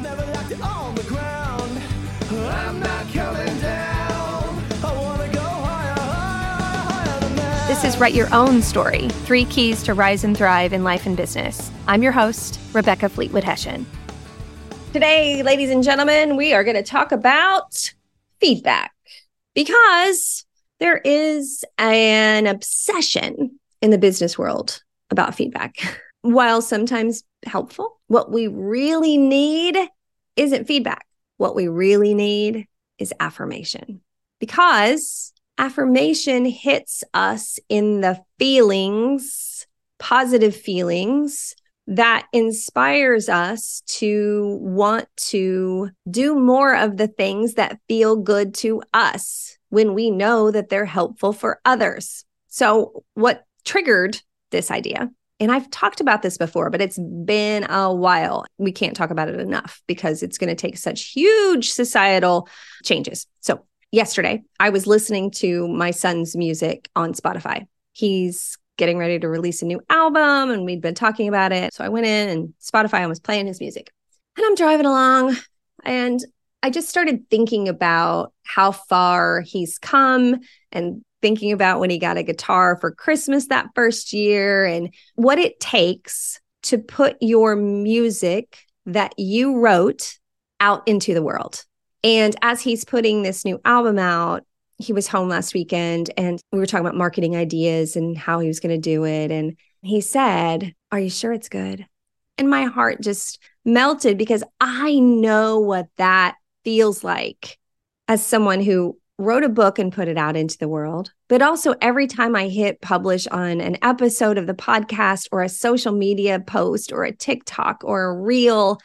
I never liked it on the ground. I'm not coming down. I wanna go higher, higher, higher than that. This is Write Your Own Story Three Keys to Rise and Thrive in Life and Business. I'm your host, Rebecca Fleetwood Hession. Today, ladies and gentlemen, we are going to talk about feedback because there is an obsession in the business world about feedback. While sometimes helpful, what we really need isn't feedback. What we really need is affirmation because affirmation hits us in the feelings, positive feelings that inspires us to want to do more of the things that feel good to us when we know that they're helpful for others. So, what triggered this idea? And I've talked about this before, but it's been a while. We can't talk about it enough because it's going to take such huge societal changes. So, yesterday, I was listening to my son's music on Spotify. He's getting ready to release a new album and we'd been talking about it. So I went in and Spotify was playing his music. And I'm driving along and I just started thinking about how far he's come and thinking about when he got a guitar for Christmas that first year and what it takes to put your music that you wrote out into the world. And as he's putting this new album out, he was home last weekend and we were talking about marketing ideas and how he was going to do it. And he said, Are you sure it's good? And my heart just melted because I know what that feels like as someone who wrote a book and put it out into the world. But also, every time I hit publish on an episode of the podcast or a social media post or a TikTok or a reel,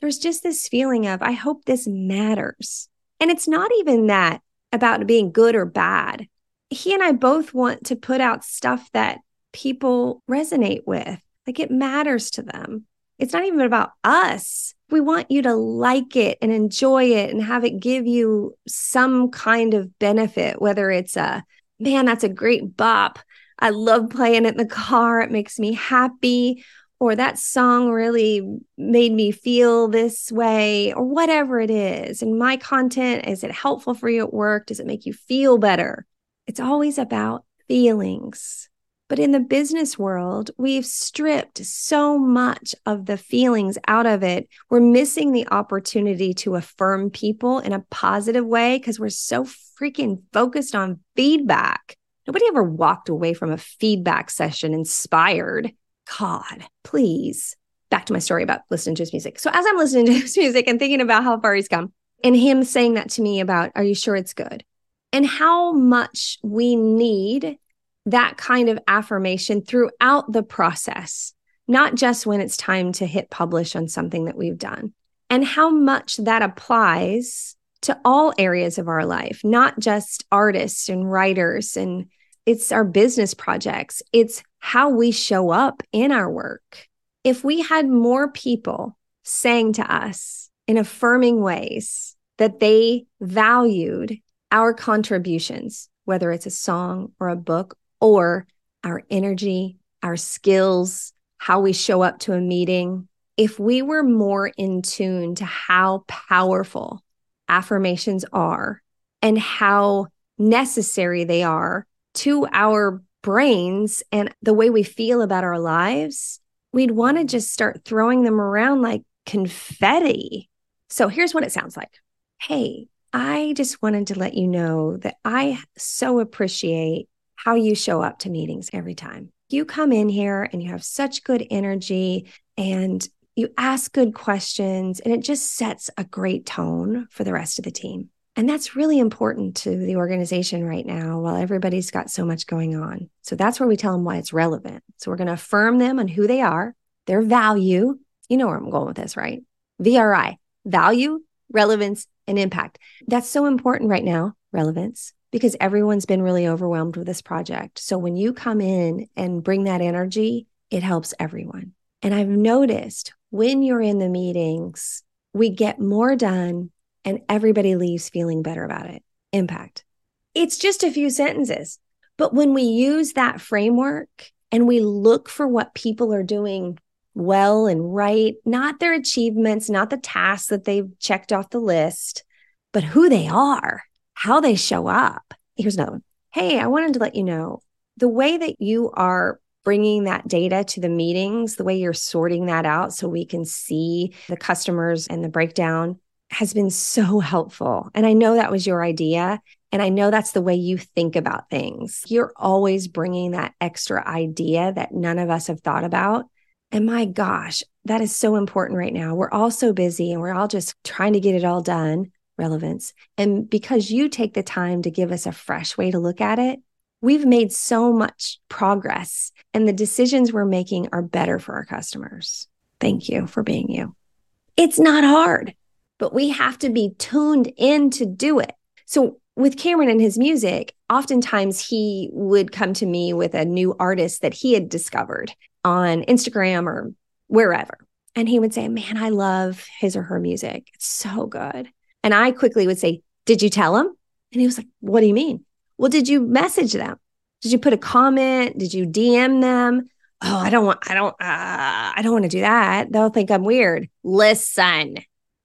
there's just this feeling of, I hope this matters. And it's not even that about being good or bad. He and I both want to put out stuff that people resonate with, like it matters to them. It's not even about us. We want you to like it and enjoy it and have it give you some kind of benefit, whether it's a man, that's a great bop. I love playing it in the car. It makes me happy or that song really made me feel this way, or whatever it is. And my content, is it helpful for you at work? Does it make you feel better? It's always about feelings. But in the business world, we've stripped so much of the feelings out of it. We're missing the opportunity to affirm people in a positive way because we're so freaking focused on feedback. Nobody ever walked away from a feedback session inspired. God, please. Back to my story about listening to his music. So as I'm listening to his music and thinking about how far he's come, and him saying that to me about, are you sure it's good? And how much we need that kind of affirmation throughout the process, not just when it's time to hit publish on something that we've done, and how much that applies to all areas of our life, not just artists and writers and it's our business projects, it's how we show up in our work. If we had more people saying to us in affirming ways that they valued our contributions, whether it's a song or a book or our energy, our skills, how we show up to a meeting, if we were more in tune to how powerful affirmations are and how necessary they are to our brains and the way we feel about our lives, we'd want to just start throwing them around like confetti. So here's what it sounds like Hey, I just wanted to let you know that I so appreciate how you show up to meetings every time. You come in here and you have such good energy and you ask good questions, and it just sets a great tone for the rest of the team. And that's really important to the organization right now while everybody's got so much going on. So that's where we tell them why it's relevant. So we're going to affirm them on who they are, their value. You know where I'm going with this, right? VRI, value, relevance, and impact. That's so important right now, relevance, because everyone's been really overwhelmed with this project. So when you come in and bring that energy, it helps everyone. And I've noticed when you're in the meetings, we get more done and everybody leaves feeling better about it. Impact. It's just a few sentences. But when we use that framework and we look for what people are doing well and right, not their achievements, not the tasks that they've checked off the list, but who they are, how they show up. Here's another one. Hey, I wanted to let you know the way that you are bringing that data to the meetings, the way you're sorting that out so we can see the customers and the breakdown has been so helpful. And I know that was your idea. And I know that's the way you think about things. You're always bringing that extra idea that none of us have thought about. And my gosh, that is so important right now. We're all so busy and we're all just trying to get it all done, relevance. And because you take the time to give us a fresh way to look at it, we've made so much progress and the decisions we're making are better for our customers. Thank you for being you. It's not hard, but we have to be tuned in to do it. So with Cameron and his music, oftentimes he would come to me with a new artist that he had discovered on Instagram or wherever. And he would say, Man, I love his or her music. It's so good. And I quickly would say, Did you tell him? And he was like, What do you mean? Well, did you message them? Did you put a comment? Did you DM them? Oh, I don't want, I don't, uh, I don't want to do that. They'll think I'm weird. Listen,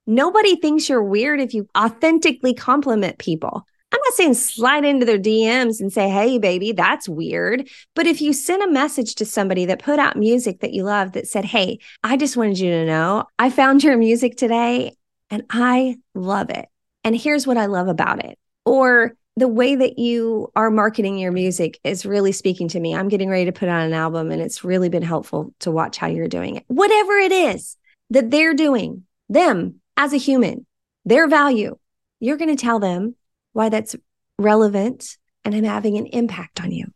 nobody thinks you're weird if you authentically compliment people. I'm not saying slide into their DMs and say, hey, baby, that's weird. But if you send a message to somebody that put out music that you love that said, hey, I just wanted you to know I found your music today and I love it. And here's what I love about it. Or the way that you are marketing your music is really speaking to me. I'm getting ready to put on an album and it's really been helpful to watch how you're doing it. Whatever it is that they're doing, them as a human, their value, you're going to tell them why that's relevant and I'm having an impact on you.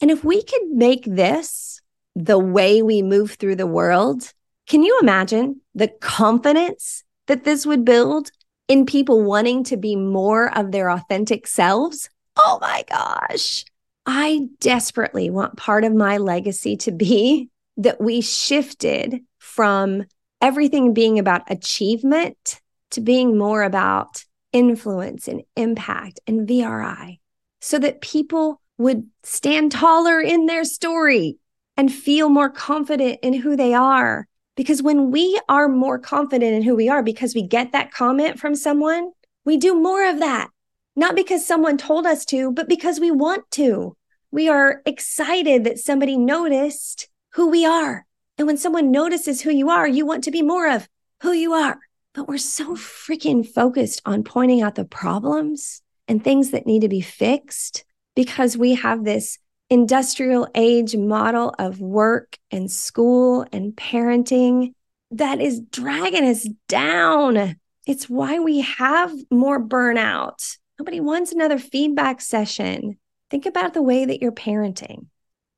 And if we could make this the way we move through the world, can you imagine the confidence that this would build in people wanting to be more of their authentic selves? Oh my gosh. I desperately want part of my legacy to be that we shifted from everything being about achievement to being more about influence and impact and VRI so that people would stand taller in their story and feel more confident in who they are. Because when we are more confident in who we are, because we get that comment from someone, we do more of that. Not because someone told us to, but because we want to. We are excited that somebody noticed who we are. And when someone notices who you are, you want to be more of who you are. But we're so freaking focused on pointing out the problems and things that need to be fixed because we have this industrial age model of work and school and parenting that is dragging us down. It's why we have more burnout. Nobody wants another feedback session. Think about the way that you're parenting.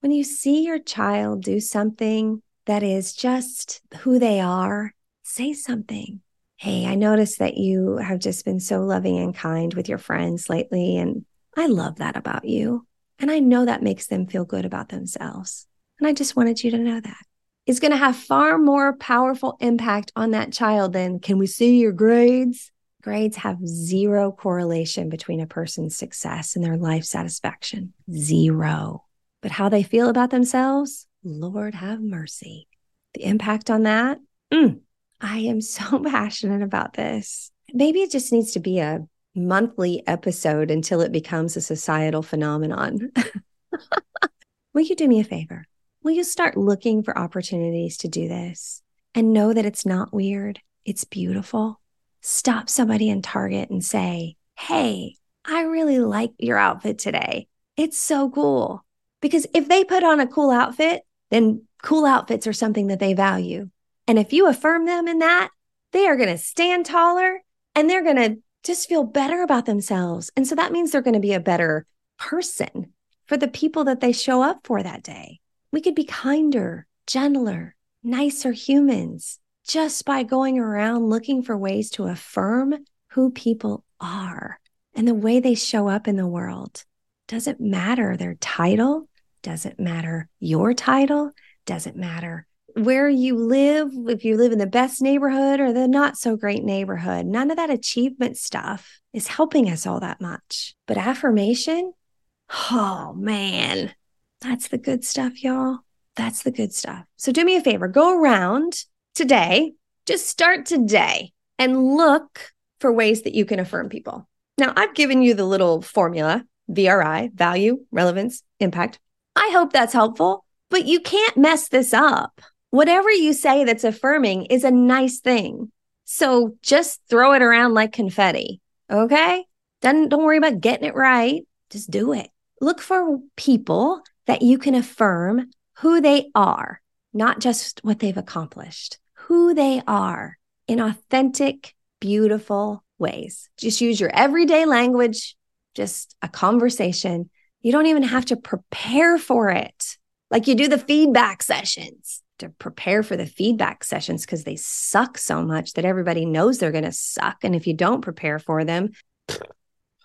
When you see your child do something that is just who they are, say something. Hey, I noticed that you have just been so loving and kind with your friends lately. And I love that about you. And I know that makes them feel good about themselves. And I just wanted you to know that. It's going to have far more powerful impact on that child than can we see your grades? Grades have zero correlation between a person's success and their life satisfaction. Zero. But how they feel about themselves, Lord have mercy. The impact on that, mm, I am so passionate about this. Maybe it just needs to be a monthly episode until it becomes a societal phenomenon. Will you do me a favor? Will you start looking for opportunities to do this and know that it's not weird? It's beautiful. Stop somebody in Target and say, Hey, I really like your outfit today. It's so cool. Because if they put on a cool outfit, then cool outfits are something that they value. And if you affirm them in that, they are going to stand taller and they're going to just feel better about themselves. And so that means they're going to be a better person for the people that they show up for that day. We could be kinder, gentler, nicer humans just by going around looking for ways to affirm who people are and the way they show up in the world. Doesn't matter their title, doesn't matter your title, doesn't matter where you live, if you live in the best neighborhood or the not so great neighborhood, none of that achievement stuff is helping us all that much. But affirmation, oh man, that's the good stuff, y'all. That's the good stuff. So do me a favor, go around today, just start today and look for ways that you can affirm people. Now, I've given you the little formula VRI, value, relevance, impact. I hope that's helpful, but you can't mess this up. Whatever you say that's affirming is a nice thing. So just throw it around like confetti. Okay. Don't, don't worry about getting it right. Just do it. Look for people that you can affirm who they are, not just what they've accomplished, who they are in authentic, beautiful ways. Just use your everyday language, just a conversation. You don't even have to prepare for it. Like you do the feedback sessions to prepare for the feedback sessions because they suck so much that everybody knows they're going to suck. And if you don't prepare for them,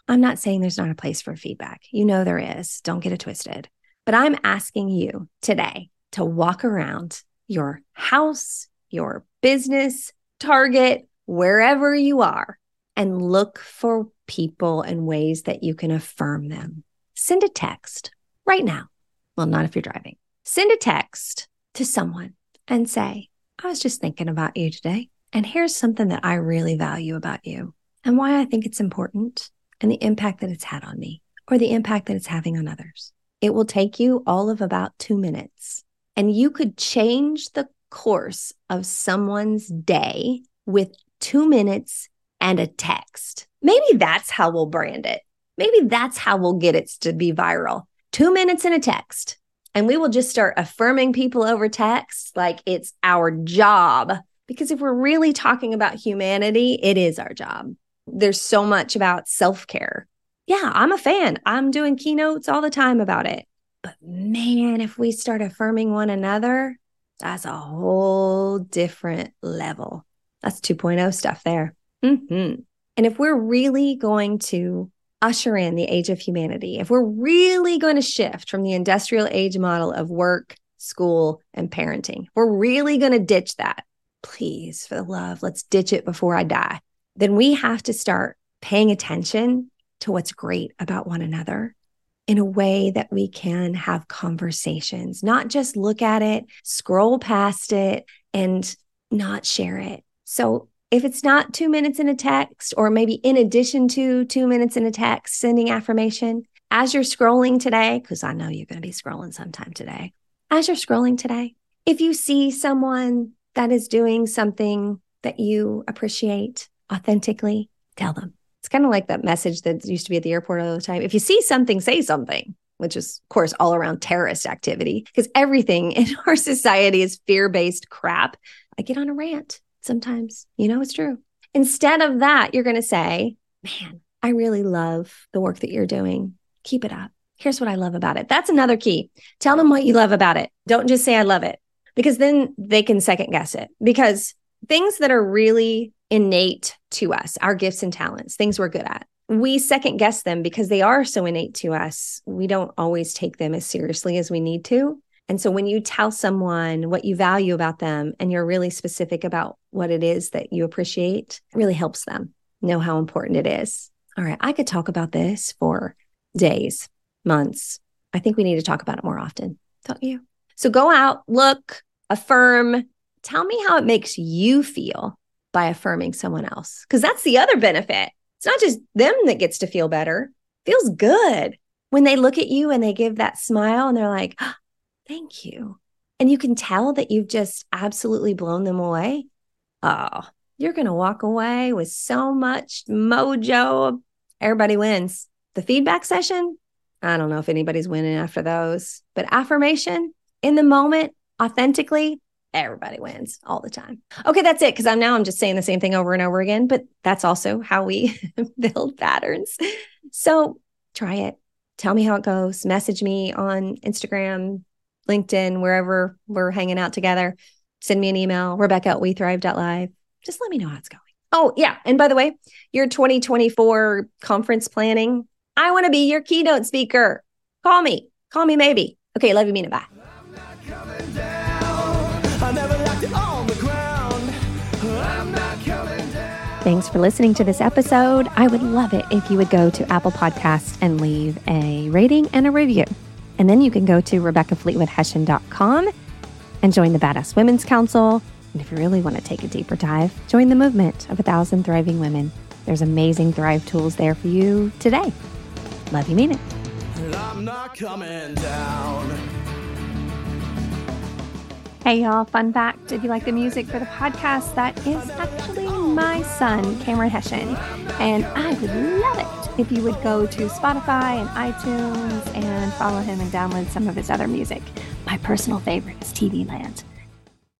I'm not saying there's not a place for feedback. You know there is. Don't get it twisted. But I'm asking you today to walk around your house, your business, Target, wherever you are, and look for people and ways that you can affirm them. Send a text right now. Well, not if you're driving. Send a text to someone and say, I was just thinking about you today. And here's something that I really value about you and why I think it's important and the impact that it's had on me or the impact that it's having on others. It will take you all of about two minutes and you could change the course of someone's day with two minutes and a text. Maybe that's how we'll brand it. Maybe that's how we'll get it to be viral. Two minutes and a text. And we will just start affirming people over text like it's our job. Because if we're really talking about humanity, it is our job. There's so much about self care. Yeah, I'm a fan. I'm doing keynotes all the time about it. But man, if we start affirming one another, that's a whole different level. That's 2.0 stuff there. Mm-hmm. And if we're really going to usher in the age of humanity, if we're really going to shift from the industrial age model of work, school, and parenting, we're really going to ditch that. Please, for the love, let's ditch it before I die. Then we have to start paying attention to what's great about one another in a way that we can have conversations, not just look at it, scroll past it, and not share it. So if it's not two minutes in a text, or maybe in addition to two minutes in a text, sending affirmation as you're scrolling today, because I know you're going to be scrolling sometime today, as you're scrolling today, if you see someone that is doing something that you appreciate authentically, tell them. It's kind of like that message that used to be at the airport all the time. If you see something, say something, which is, of course, all around terrorist activity, because everything in our society is fear based crap. I get on a rant sometimes. You know, it's true. Instead of that, you're going to say, man, I really love the work that you're doing. Keep it up. Here's what I love about it. That's another key. Tell them what you love about it. Don't just say, I love it, because then they can second guess it. Because things that are really innate to us, our gifts and talents, things we're good at, we second guess them because they are so innate to us. We don't always take them as seriously as we need to. And so when you tell someone what you value about them and you're really specific about what it is that you appreciate, really helps them know how important it is. All right, I could talk about this for days, months. I think we need to talk about it more often, don't you? So go out, look, affirm, tell me how it makes you feel by affirming someone else. Because that's the other benefit. It's not just them that gets to feel better, feels good when they look at you and they give that smile and they're like, oh, thank you. And you can tell that you've just absolutely blown them away. Oh, you're going to walk away with so much mojo. Everybody wins. The feedback session, I don't know if anybody's winning after those, but affirmation in the moment, authentically, everybody wins all the time. Okay, that's it. Cause I'm now I'm just saying the same thing over and over again, but that's also how we build patterns. So try it. Tell me how it goes. Message me on Instagram, LinkedIn, wherever we're hanging out together. Send me an email, Rebecca at WeThrive.live. Just let me know how it's going. Oh, yeah. And by the way, your 2024 conference planning, I want to be your keynote speaker. Call me. Call me maybe. Okay, love you, Mina. Bye. Thanks for listening to this episode. I would love it if you would go to Apple Podcasts and leave a rating and a review. And then you can go to RebeccaFleetwoodHession.com and join the Badass Women's Council. And if you really want to take a deeper dive, join the movement of a thousand thriving women. There's amazing Thrive tools there for you today. Love you, mean it. I'm not coming down. Hey, y'all, fun fact if you like the music for the podcast, that is actually my son, Cameron Hession. And I would love it if you would go to Spotify and iTunes and follow him and download some of his other music. My personal favorite is TV Land.